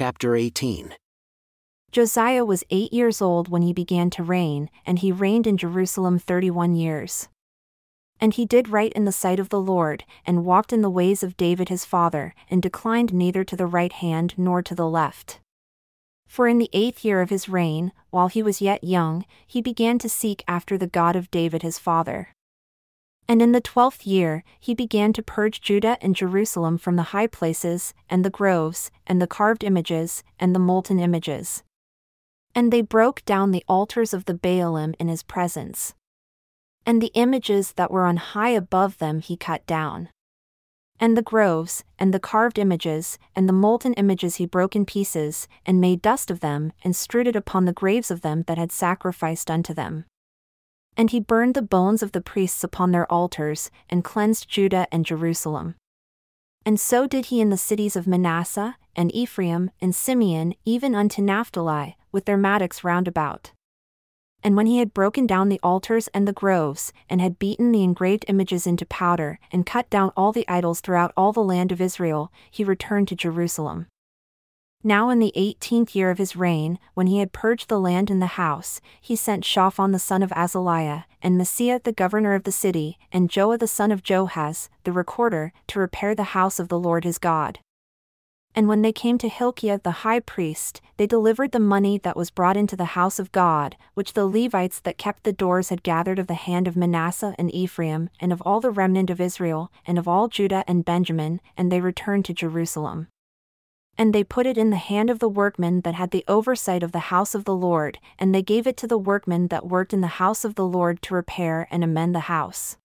Chapter 18 Josiah was eight years old when he began to reign, and he reigned in Jerusalem thirty one years. And he did right in the sight of the Lord, and walked in the ways of David his father, and declined neither to the right hand nor to the left. For in the eighth year of his reign, while he was yet young, he began to seek after the God of David his father. And in the twelfth year, he began to purge Judah and Jerusalem from the high places, and the groves, and the carved images, and the molten images. And they broke down the altars of the Baalim in his presence. And the images that were on high above them he cut down. And the groves, and the carved images, and the molten images he broke in pieces, and made dust of them, and strewed it upon the graves of them that had sacrificed unto them. And he burned the bones of the priests upon their altars, and cleansed Judah and Jerusalem. And so did he in the cities of Manasseh, and Ephraim, and Simeon, even unto Naphtali, with their mattocks round about. And when he had broken down the altars and the groves, and had beaten the engraved images into powder, and cut down all the idols throughout all the land of Israel, he returned to Jerusalem. Now in the eighteenth year of his reign, when he had purged the land and the house, he sent Shaphan the son of Azaliah, and Maaseiah the governor of the city, and Joah the son of Joahaz, the recorder, to repair the house of the Lord his God. And when they came to Hilkiah the high priest, they delivered the money that was brought into the house of God, which the Levites that kept the doors had gathered of the hand of Manasseh and Ephraim, and of all the remnant of Israel, and of all Judah and Benjamin, and they returned to Jerusalem. And they put it in the hand of the workmen that had the oversight of the house of the Lord, and they gave it to the workmen that worked in the house of the Lord to repair and amend the house.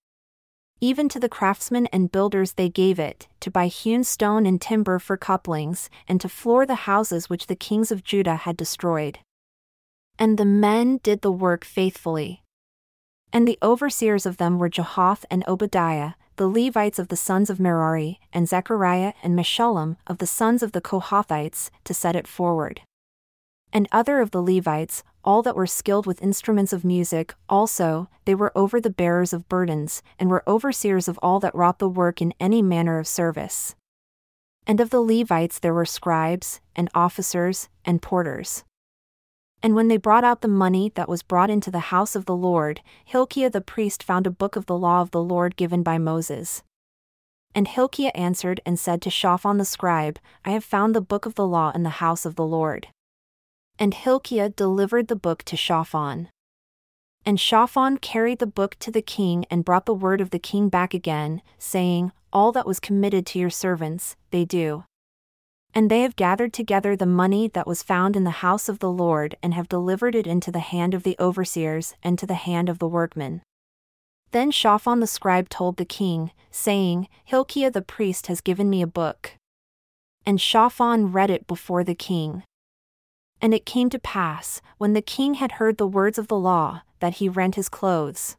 Even to the craftsmen and builders they gave it, to buy hewn stone and timber for couplings, and to floor the houses which the kings of Judah had destroyed. And the men did the work faithfully. And the overseers of them were Jahath and Obadiah, the Levites of the sons of Merari, and Zechariah and Meshullam of the sons of the Kohathites, to set it forward. And other of the Levites, all that were skilled with instruments of music, also, they were over the bearers of burdens, and were overseers of all that wrought the work in any manner of service. And of the Levites there were scribes, and officers, and porters. And when they brought out the money that was brought into the house of the Lord, Hilkiah the priest found a book of the law of the Lord given by Moses. And Hilkiah answered and said to Shaphan the scribe, I have found the book of the law in the house of the Lord. And Hilkiah delivered the book to Shaphan. And Shaphan carried the book to the king and brought the word of the king back again, saying, All that was committed to your servants, they do. And they have gathered together the money that was found in the house of the Lord and have delivered it into the hand of the overseers and to the hand of the workmen. Then Shaphan the scribe told the king, saying, Hilkiah the priest has given me a book. And Shaphan read it before the king. And it came to pass, when the king had heard the words of the law, that he rent his clothes.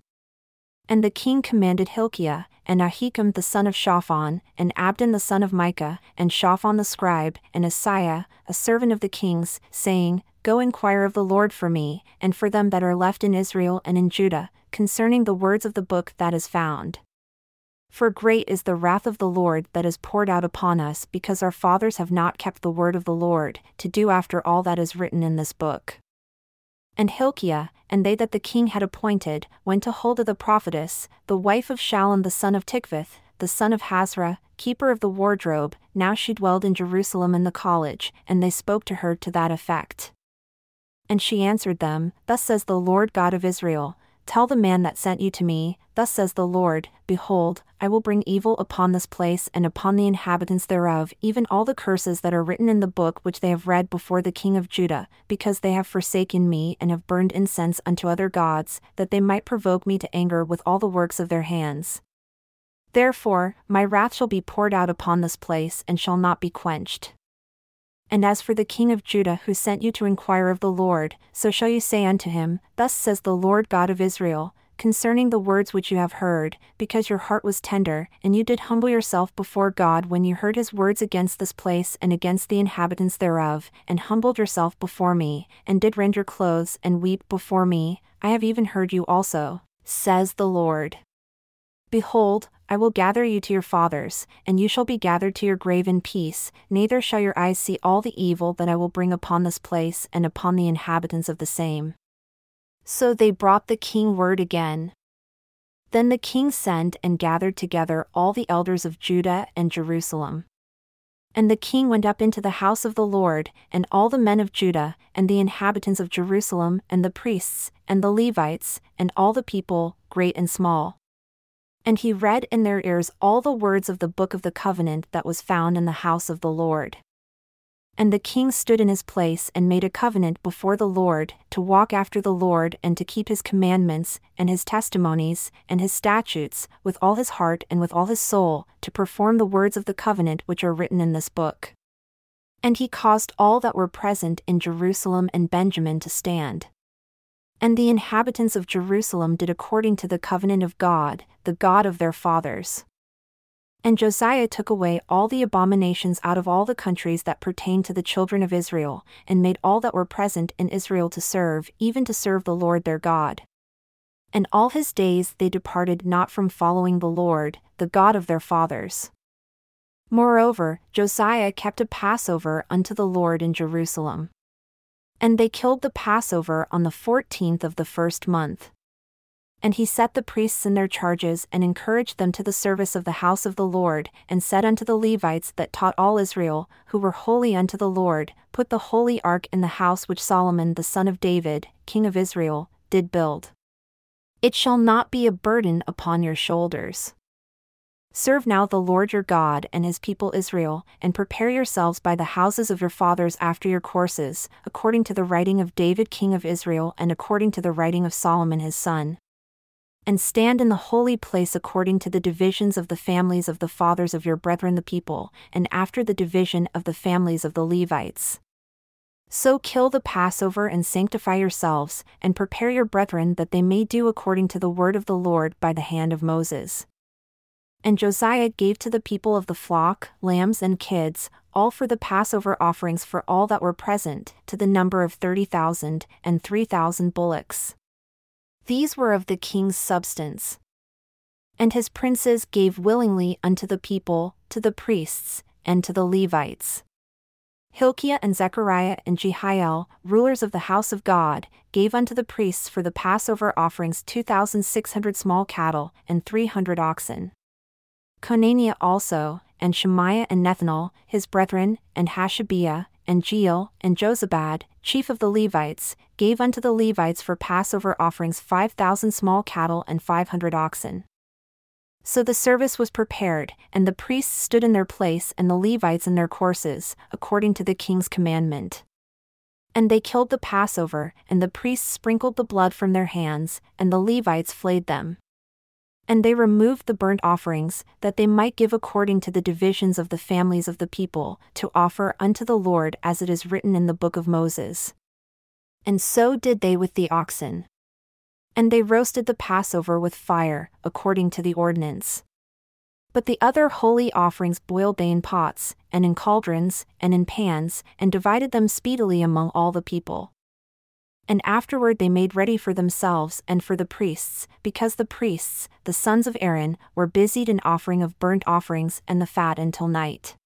And the king commanded Hilkiah, and Ahikam the son of Shaphan, and Abdon the son of Micah, and Shaphan the scribe, and Asaiah, a servant of the king's, saying, Go inquire of the Lord for me, and for them that are left in Israel and in Judah, concerning the words of the book that is found. For great is the wrath of the Lord that is poured out upon us because our fathers have not kept the word of the Lord, to do after all that is written in this book. And Hilkiah, and they that the king had appointed, went to Huldah the prophetess, the wife of Shallum the son of Tikvath, the son of Hasrah, keeper of the wardrobe, now she dwelled in Jerusalem in the college, and they spoke to her to that effect. And she answered them, Thus says the Lord God of Israel, Tell the man that sent you to me, Thus says the Lord Behold, I will bring evil upon this place and upon the inhabitants thereof, even all the curses that are written in the book which they have read before the king of Judah, because they have forsaken me and have burned incense unto other gods, that they might provoke me to anger with all the works of their hands. Therefore, my wrath shall be poured out upon this place and shall not be quenched. And as for the king of Judah who sent you to inquire of the Lord, so shall you say unto him, Thus says the Lord God of Israel, concerning the words which you have heard, because your heart was tender, and you did humble yourself before God when you heard his words against this place and against the inhabitants thereof, and humbled yourself before me, and did rend your clothes and weep before me, I have even heard you also, says the Lord. Behold, I will gather you to your fathers, and you shall be gathered to your grave in peace, neither shall your eyes see all the evil that I will bring upon this place and upon the inhabitants of the same. So they brought the king word again. Then the king sent and gathered together all the elders of Judah and Jerusalem. And the king went up into the house of the Lord, and all the men of Judah, and the inhabitants of Jerusalem, and the priests, and the Levites, and all the people, great and small. And he read in their ears all the words of the book of the covenant that was found in the house of the Lord. And the king stood in his place and made a covenant before the Lord, to walk after the Lord and to keep his commandments, and his testimonies, and his statutes, with all his heart and with all his soul, to perform the words of the covenant which are written in this book. And he caused all that were present in Jerusalem and Benjamin to stand. And the inhabitants of Jerusalem did according to the covenant of God, the God of their fathers. And Josiah took away all the abominations out of all the countries that pertained to the children of Israel, and made all that were present in Israel to serve, even to serve the Lord their God. And all his days they departed not from following the Lord, the God of their fathers. Moreover, Josiah kept a Passover unto the Lord in Jerusalem. And they killed the Passover on the fourteenth of the first month. And he set the priests in their charges and encouraged them to the service of the house of the Lord, and said unto the Levites that taught all Israel, who were holy unto the Lord, Put the holy ark in the house which Solomon the son of David, king of Israel, did build. It shall not be a burden upon your shoulders. Serve now the Lord your God and his people Israel, and prepare yourselves by the houses of your fathers after your courses, according to the writing of David king of Israel and according to the writing of Solomon his son. And stand in the holy place according to the divisions of the families of the fathers of your brethren the people, and after the division of the families of the Levites. So kill the Passover and sanctify yourselves, and prepare your brethren that they may do according to the word of the Lord by the hand of Moses. And Josiah gave to the people of the flock, lambs, and kids, all for the Passover offerings for all that were present, to the number of thirty thousand, and three thousand bullocks. These were of the king's substance. And his princes gave willingly unto the people, to the priests, and to the Levites. Hilkiah and Zechariah and Jehiel, rulers of the house of God, gave unto the priests for the Passover offerings two thousand six hundred small cattle and three hundred oxen. Conaniah also, and Shemaiah and Nethanel, his brethren, and Hashabiah, and Jeiel, and Jozabad, chief of the Levites, gave unto the Levites for Passover offerings five thousand small cattle and five hundred oxen. So the service was prepared, and the priests stood in their place and the Levites in their courses, according to the king's commandment. And they killed the Passover, and the priests sprinkled the blood from their hands, and the Levites flayed them. And they removed the burnt offerings, that they might give according to the divisions of the families of the people, to offer unto the Lord as it is written in the book of Moses. And so did they with the oxen. And they roasted the Passover with fire, according to the ordinance. But the other holy offerings boiled they in pots, and in cauldrons, and in pans, and divided them speedily among all the people and afterward they made ready for themselves and for the priests, because the priests, the sons of Aaron, were busied in offering of burnt offerings and the fat until night.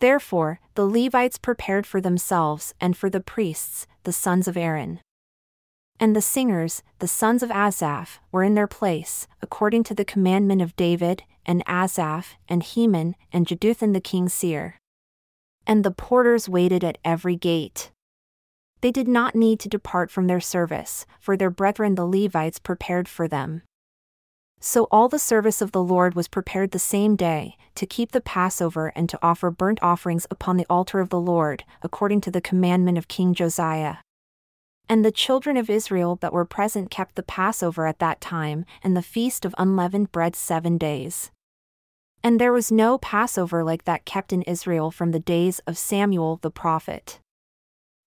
Therefore, the Levites prepared for themselves and for the priests, the sons of Aaron. And the singers, the sons of Asaph, were in their place, according to the commandment of David, and Asaph, and Heman, and Jeduthun the king's seer. And the porters waited at every gate. They did not need to depart from their service, for their brethren the Levites prepared for them. So all the service of the Lord was prepared the same day, to keep the Passover and to offer burnt offerings upon the altar of the Lord, according to the commandment of King Josiah. And the children of Israel that were present kept the Passover at that time, and the feast of unleavened bread seven days. And there was no Passover like that kept in Israel from the days of Samuel the prophet.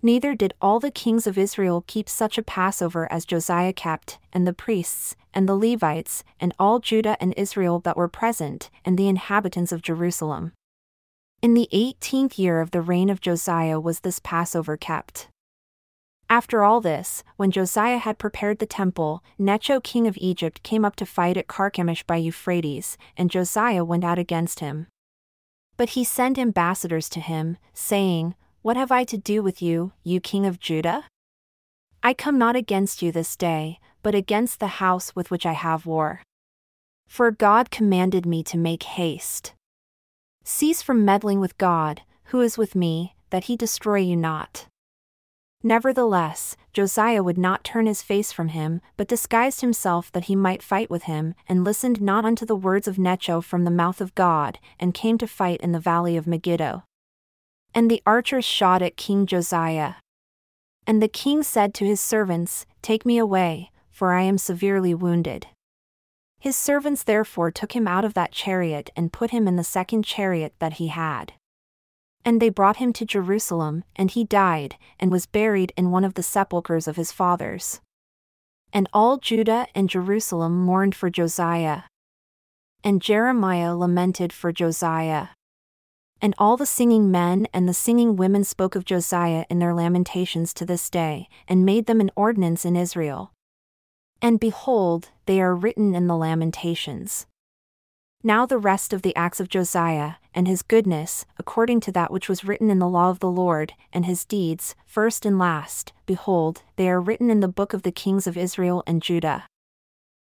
Neither did all the kings of Israel keep such a Passover as Josiah kept, and the priests, and the Levites, and all Judah and Israel that were present, and the inhabitants of Jerusalem. In the eighteenth year of the reign of Josiah was this Passover kept. After all this, when Josiah had prepared the temple, Necho king of Egypt came up to fight at Carchemish by Euphrates, and Josiah went out against him. But he sent ambassadors to him, saying, What have I to do with you, you king of Judah? I come not against you this day, but against the house with which I have war. For God commanded me to make haste. Cease from meddling with God, who is with me, that he destroy you not. Nevertheless, Josiah would not turn his face from him, but disguised himself that he might fight with him, and listened not unto the words of Necho from the mouth of God, and came to fight in the valley of Megiddo. And the archers shot at King Josiah. And the king said to his servants, Take me away, for I am severely wounded. His servants therefore took him out of that chariot and put him in the second chariot that he had. And they brought him to Jerusalem, and he died, and was buried in one of the sepulchres of his fathers. And all Judah and Jerusalem mourned for Josiah. And Jeremiah lamented for Josiah. And all the singing men and the singing women spoke of Josiah in their lamentations to this day, and made them an ordinance in Israel. And behold, they are written in the Lamentations. Now the rest of the acts of Josiah, and his goodness, according to that which was written in the law of the Lord, and his deeds, first and last, behold, they are written in the book of the kings of Israel and Judah.